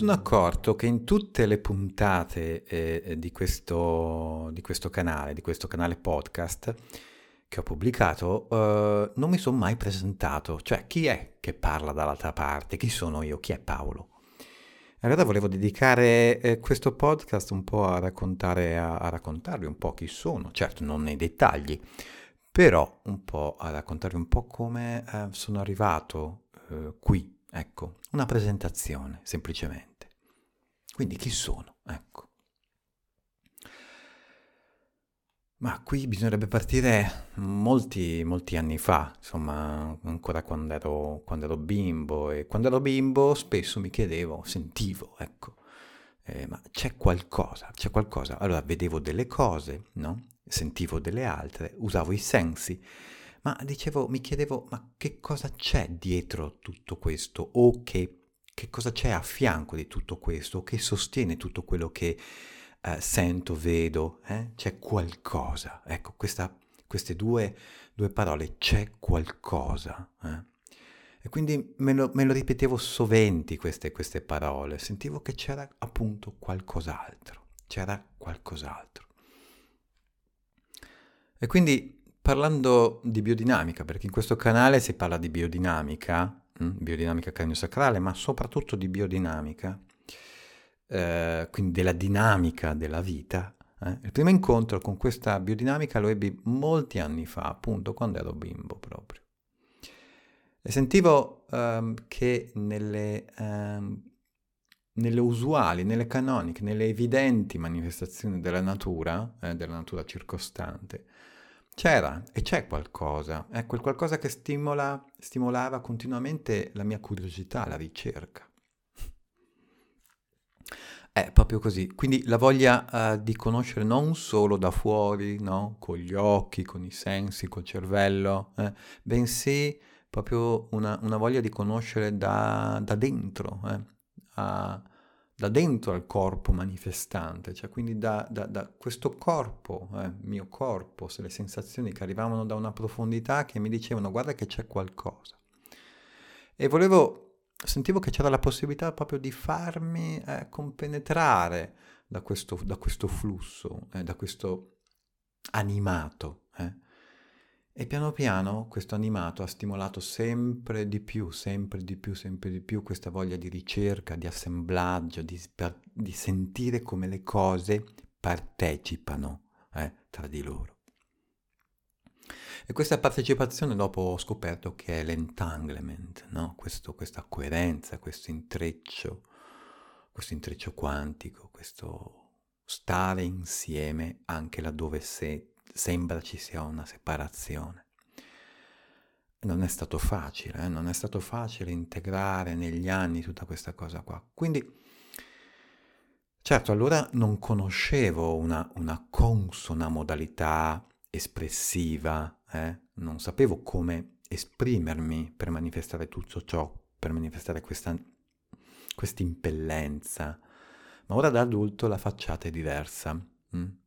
sono accorto che in tutte le puntate eh, di, questo, di, questo, canale, di questo canale podcast che ho pubblicato, eh, non mi sono mai presentato. Cioè, chi è che parla dall'altra parte? Chi sono io? Chi è Paolo? Allora volevo dedicare eh, questo podcast un po' a raccontare, a, a raccontarvi un po' chi sono, certo non nei dettagli, però un po' a raccontarvi un po' come eh, sono arrivato eh, qui Ecco, una presentazione, semplicemente. Quindi chi sono? Ecco. Ma qui bisognerebbe partire molti, molti anni fa, insomma, ancora quando ero, quando ero bimbo. E quando ero bimbo spesso mi chiedevo, sentivo, ecco, eh, ma c'è qualcosa, c'è qualcosa. Allora vedevo delle cose, no? Sentivo delle altre, usavo i sensi ma dicevo, mi chiedevo, ma che cosa c'è dietro tutto questo? O che, che cosa c'è a fianco di tutto questo? Che sostiene tutto quello che eh, sento, vedo? Eh? C'è qualcosa. Ecco, questa, queste due, due, parole, c'è qualcosa. Eh? E quindi me lo, me lo ripetevo soventi queste, queste parole, sentivo che c'era appunto qualcos'altro, c'era qualcos'altro. E quindi parlando di biodinamica, perché in questo canale si parla di biodinamica, biodinamica cranio-sacrale, ma soprattutto di biodinamica, eh, quindi della dinamica della vita. Eh. Il primo incontro con questa biodinamica lo ebbi molti anni fa, appunto quando ero bimbo proprio. E sentivo um, che nelle, um, nelle, usuali, nelle canoniche, nelle evidenti manifestazioni della natura, eh, della natura circostante, c'era e c'è qualcosa, è quel qualcosa che stimola, stimolava continuamente la mia curiosità, la ricerca. È proprio così, quindi la voglia uh, di conoscere non solo da fuori, no? con gli occhi, con i sensi, col cervello, eh? bensì proprio una, una, voglia di conoscere da, da dentro, eh? a, da dentro al corpo manifestante, cioè quindi da, da, da questo corpo, eh, mio corpo, se le sensazioni che arrivavano da una profondità che mi dicevano guarda che c'è qualcosa. E volevo, sentivo che c'era la possibilità proprio di farmi eh, compenetrare da questo, da questo flusso, eh, da questo animato. E piano piano questo animato ha stimolato sempre di più, sempre di più, sempre di più questa voglia di ricerca, di assemblaggio, di, di sentire come le cose partecipano eh, tra di loro. E questa partecipazione dopo ho scoperto che è l'entanglement, no? questo, questa coerenza, questo intreccio, questo intreccio quantico, questo stare insieme anche laddove se sembra ci sia una separazione. Non è stato facile, eh? non è stato facile integrare negli anni tutta questa cosa qua. Quindi, certo, allora non conoscevo una, una consona modalità espressiva, eh? non sapevo come esprimermi per manifestare tutto ciò, per manifestare questa impellenza. Ma ora da adulto la facciata è diversa. Hm?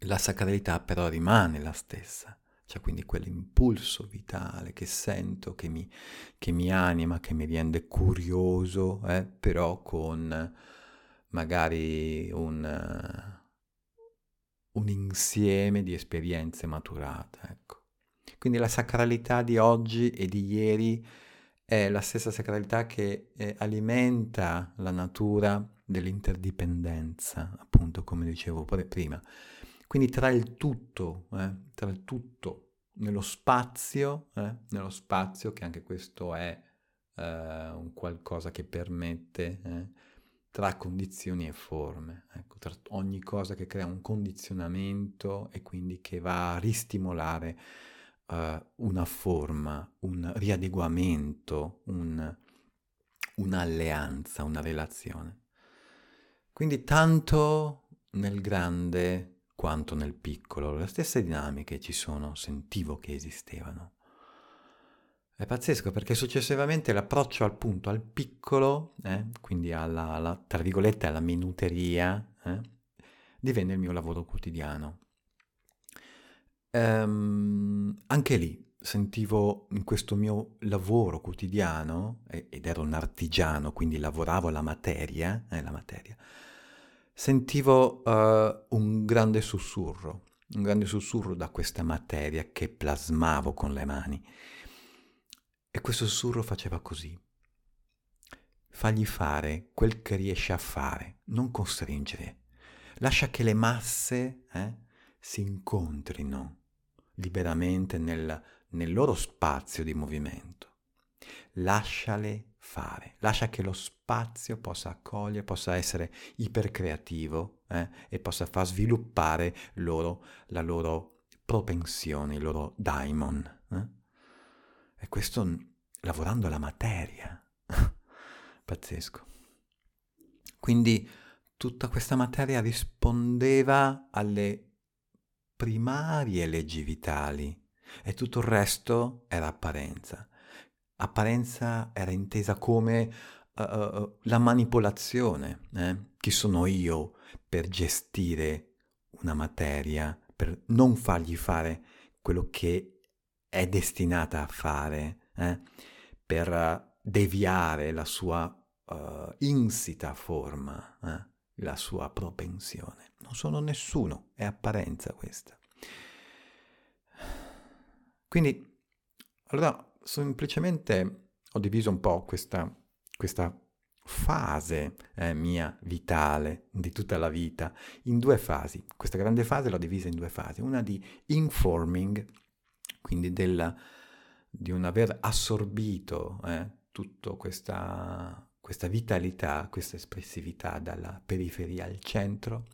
La sacralità però rimane la stessa, cioè quindi quell'impulso vitale che sento, che mi, che mi anima, che mi rende curioso, eh, però con magari un, un, insieme di esperienze maturate. Ecco. Quindi la sacralità di oggi e di ieri è la stessa sacralità che eh, alimenta la natura dell'interdipendenza, appunto come dicevo prima. Quindi tra il tutto, eh, tra il tutto nello spazio, eh, nello spazio che anche questo è eh, un qualcosa che permette eh, tra condizioni e forme, ecco, tra ogni cosa che crea un condizionamento e quindi che va a ristimolare uh, una forma, un riadeguamento, un, un'alleanza, una relazione. Quindi tanto nel grande quanto nel piccolo, le stesse dinamiche ci sono, sentivo che esistevano. È pazzesco perché successivamente l'approccio al punto, al piccolo, eh, quindi alla, alla, tra virgolette, alla minuteria, eh, divenne il mio lavoro quotidiano. Ehm, anche lì sentivo in questo mio lavoro quotidiano, ed ero un artigiano, quindi lavoravo la materia, eh, la materia sentivo uh, un grande sussurro, un grande sussurro da questa materia che plasmavo con le mani. E questo sussurro faceva così. Fagli fare quel che riesce a fare, non costringere. Lascia che le masse eh, si incontrino liberamente nel, nel loro spazio di movimento. Lasciale fare, lascia che lo spazio possa accogliere, possa essere ipercreativo eh, e possa far sviluppare loro la loro propensione, il loro daimon. Eh? E questo lavorando la materia. Pazzesco. Quindi tutta questa materia rispondeva alle primarie leggi vitali e tutto il resto era apparenza. Apparenza era intesa come uh, la manipolazione. Eh? Chi sono io per gestire una materia, per non fargli fare quello che è destinata a fare, eh? per deviare la sua uh, insita forma, eh? la sua propensione. Non sono nessuno, è apparenza questa. Quindi, allora, semplicemente ho diviso un po' questa, questa fase eh, mia vitale di tutta la vita in due fasi. Questa grande fase l'ho divisa in due fasi, una di informing, quindi della, di un aver assorbito eh, tutta questa, questa vitalità, questa espressività dalla periferia al centro,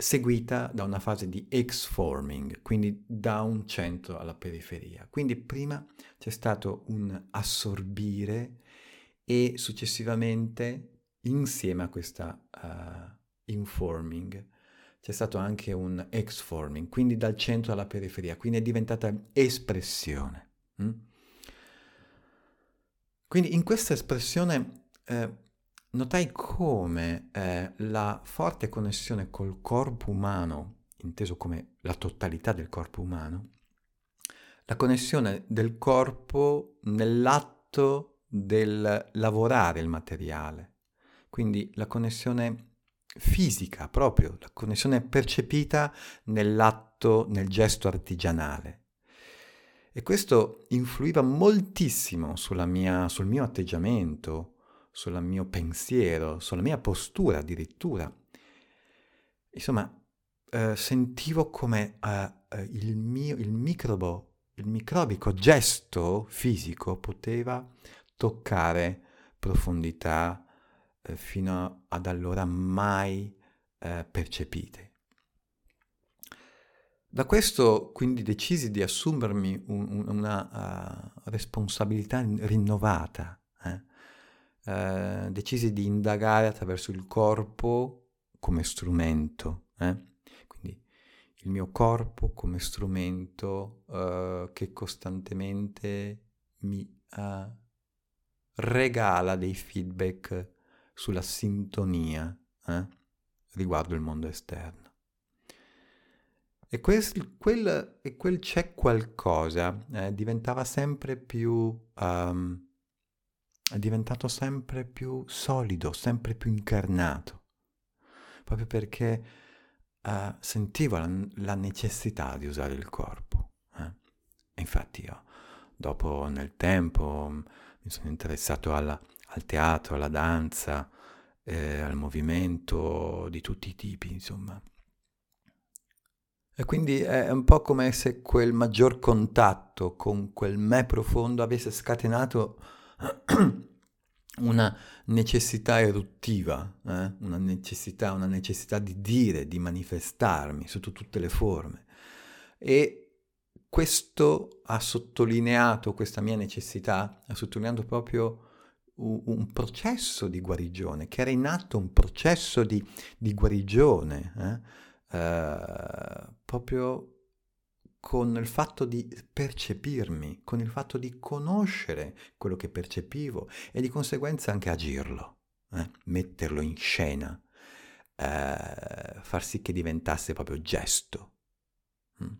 seguita da una fase di X-forming, quindi da un centro alla periferia. Quindi prima c'è stato un assorbire e successivamente, insieme a questa uh, informing, c'è stato anche un X-forming, quindi dal centro alla periferia, quindi è diventata espressione. Mm? Quindi in questa espressione eh, notai come eh, la forte connessione col corpo umano, inteso come la totalità del corpo umano, la connessione del corpo nell'atto del lavorare il materiale, quindi la connessione fisica proprio, la connessione percepita nell'atto, nel gesto artigianale. E questo influiva moltissimo mia, sul mio atteggiamento, sul mio pensiero, sulla mia postura addirittura. Insomma, eh, sentivo come eh, il, mio, il, microbo, il microbico gesto fisico poteva toccare profondità eh, fino ad allora mai eh, percepite. Da questo quindi decisi di assumermi un, una uh, responsabilità rinnovata eh, decisi di indagare attraverso il corpo come strumento. Eh? Quindi il mio corpo come strumento eh, che costantemente mi eh, regala dei feedback sulla sintonia eh, riguardo il mondo esterno. E quel, quel, quel c'è qualcosa diventava sempre più um, è diventato sempre più solido, sempre più incarnato, proprio perché uh, sentivo la, la, necessità di usare il corpo. Eh? infatti io, dopo nel tempo, mi sono interessato alla, al teatro, alla danza, eh, al movimento di tutti i tipi, insomma. E quindi è un po' come se quel maggior contatto con quel me profondo avesse scatenato una necessità eruttiva, eh? una, necessità, una necessità di dire, di manifestarmi sotto tutte le forme. E questo ha sottolineato questa mia necessità, ha sottolineato proprio un, processo di guarigione, che era in atto un processo di, di guarigione, eh? eh, proprio con il fatto di percepirmi, con il fatto di conoscere quello che percepivo e di conseguenza anche agirlo, eh? metterlo in scena, eh, far sì che diventasse proprio gesto. Mm.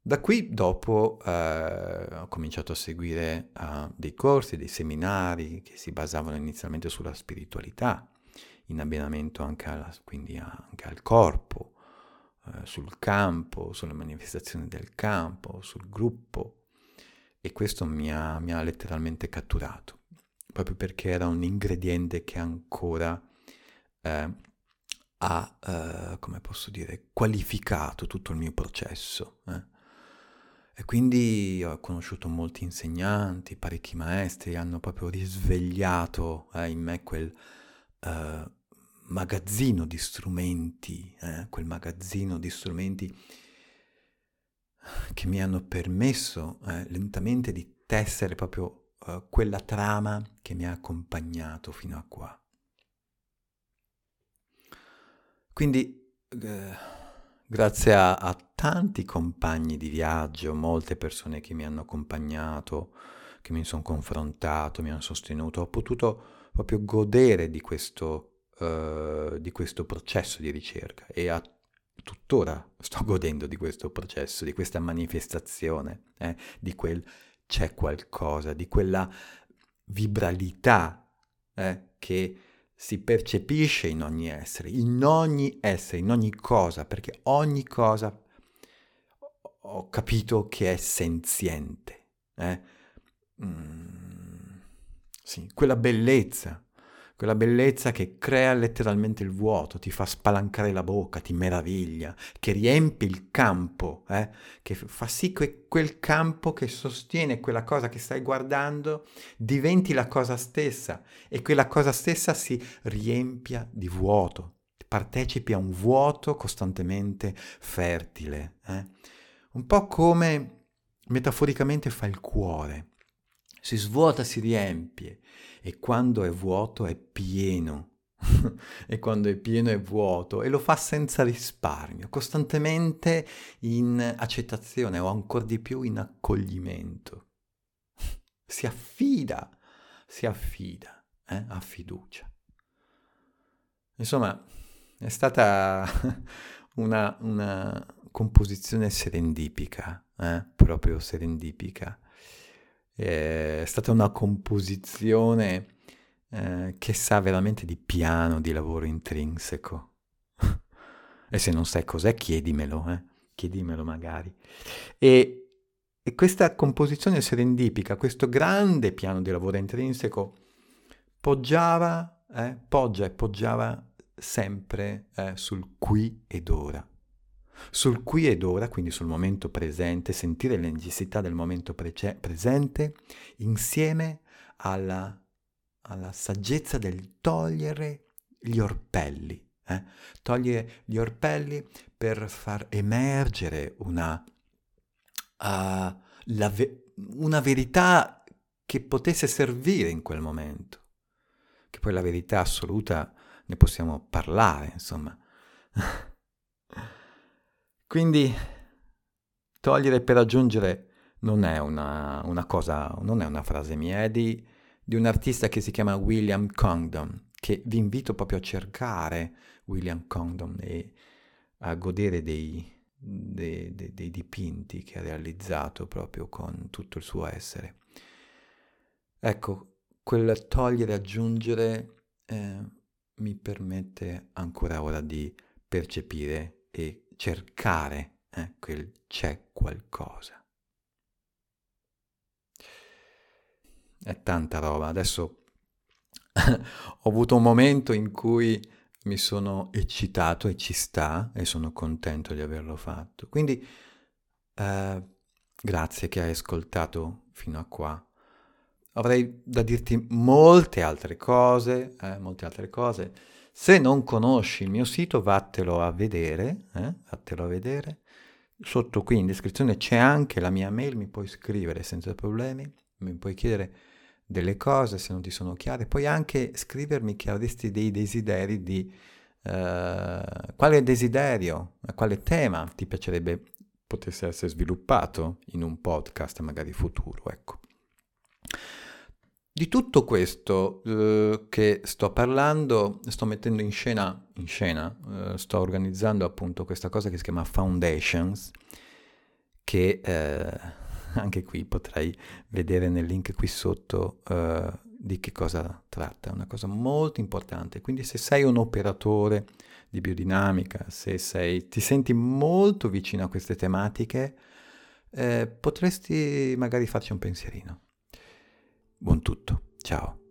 Da qui dopo eh, ho cominciato a seguire uh, dei corsi, dei seminari che si basavano inizialmente sulla spiritualità, in abbinamento anche, alla, quindi anche al corpo, eh, sul campo, sulle manifestazioni del campo, sul gruppo. E questo mi ha, mi ha letteralmente catturato, proprio perché era un ingrediente che ancora eh, ha, eh, come posso dire, qualificato tutto il mio processo. Eh. E quindi ho conosciuto molti insegnanti, parecchi maestri, hanno proprio risvegliato eh, in me quel uh, magazzino di strumenti, eh, quel magazzino di strumenti che mi hanno permesso eh, lentamente di tessere proprio uh, quella trama che mi ha accompagnato fino a qua. Quindi... Uh, grazie a, a, tanti compagni di viaggio, molte persone che mi hanno accompagnato, che mi sono confrontato, mi hanno sostenuto, ho potuto proprio godere di questo, uh, di questo processo di ricerca e a, tuttora sto godendo di questo processo, di questa manifestazione, eh, di quel c'è qualcosa, di quella vibralità eh, che si percepisce in ogni essere, in ogni essere, in ogni cosa, perché ogni cosa ho capito che è senziente. Eh? Mm, sì, quella bellezza quella bellezza che crea letteralmente il vuoto, ti fa spalancare la bocca, ti meraviglia, che riempie il campo, eh? che fa sì che quel campo che sostiene quella cosa che stai guardando diventi la cosa stessa e quella cosa stessa si riempia di vuoto, partecipi a un vuoto costantemente fertile, eh? un po' come metaforicamente fa il cuore, si svuota, si riempie e quando è vuoto è pieno. e quando è pieno è vuoto e lo fa senza risparmio, costantemente in accettazione o ancora di più in accoglimento. si affida, si affida, eh? ha fiducia. Insomma, è stata una, una composizione serendipica, eh? proprio serendipica è stata una composizione eh, che sa veramente di piano, di lavoro intrinseco. e se non sai cos'è, chiedimelo, eh? chiedimelo magari. E, e questa composizione serendipica, questo grande piano di lavoro intrinseco, poggiava, eh, poggia e poggiava sempre eh, sul qui ed ora sul qui ed ora, quindi sul momento presente, sentire le necessità del momento prece- presente, insieme alla, alla, saggezza del togliere gli orpelli. Eh? Togliere gli orpelli per far emergere una, uh, ve- una verità che potesse servire in quel momento. Che poi la verità assoluta ne possiamo parlare, insomma. Quindi togliere per aggiungere non è una, una cosa, non è una frase mia, è di, di un artista che si chiama William Condon, che vi invito proprio a cercare William Condon e a godere dei, dei, dei, dei, dipinti che ha realizzato proprio con tutto il suo essere. Ecco, quel togliere e aggiungere eh, mi permette ancora ora di percepire e cercare eh, quel c'è qualcosa. È tanta roba. Adesso ho avuto un momento in cui mi sono eccitato e ci sta e sono contento di averlo fatto. Quindi eh, grazie che hai ascoltato fino a qua. Avrei da dirti molte altre cose, eh, molte altre cose se non conosci il mio sito, vattelo a vedere, eh? vattelo a vedere. Sotto qui in descrizione c'è anche la mia mail, mi puoi scrivere senza problemi, mi puoi chiedere delle cose se non ti sono chiare, puoi anche scrivermi che avresti dei desideri di uh, quale desiderio, quale tema ti piacerebbe potesse essere sviluppato in un podcast magari futuro, ecco. Di tutto questo eh, che sto parlando, sto mettendo in scena, in scena eh, sto organizzando appunto questa cosa che si chiama Foundations, che eh, anche qui potrai vedere nel link qui sotto eh, di che cosa tratta, è una cosa molto importante. Quindi se sei un operatore di biodinamica, se sei, ti senti molto vicino a queste tematiche, eh, potresti magari farci un pensierino. Buon tutto, ciao.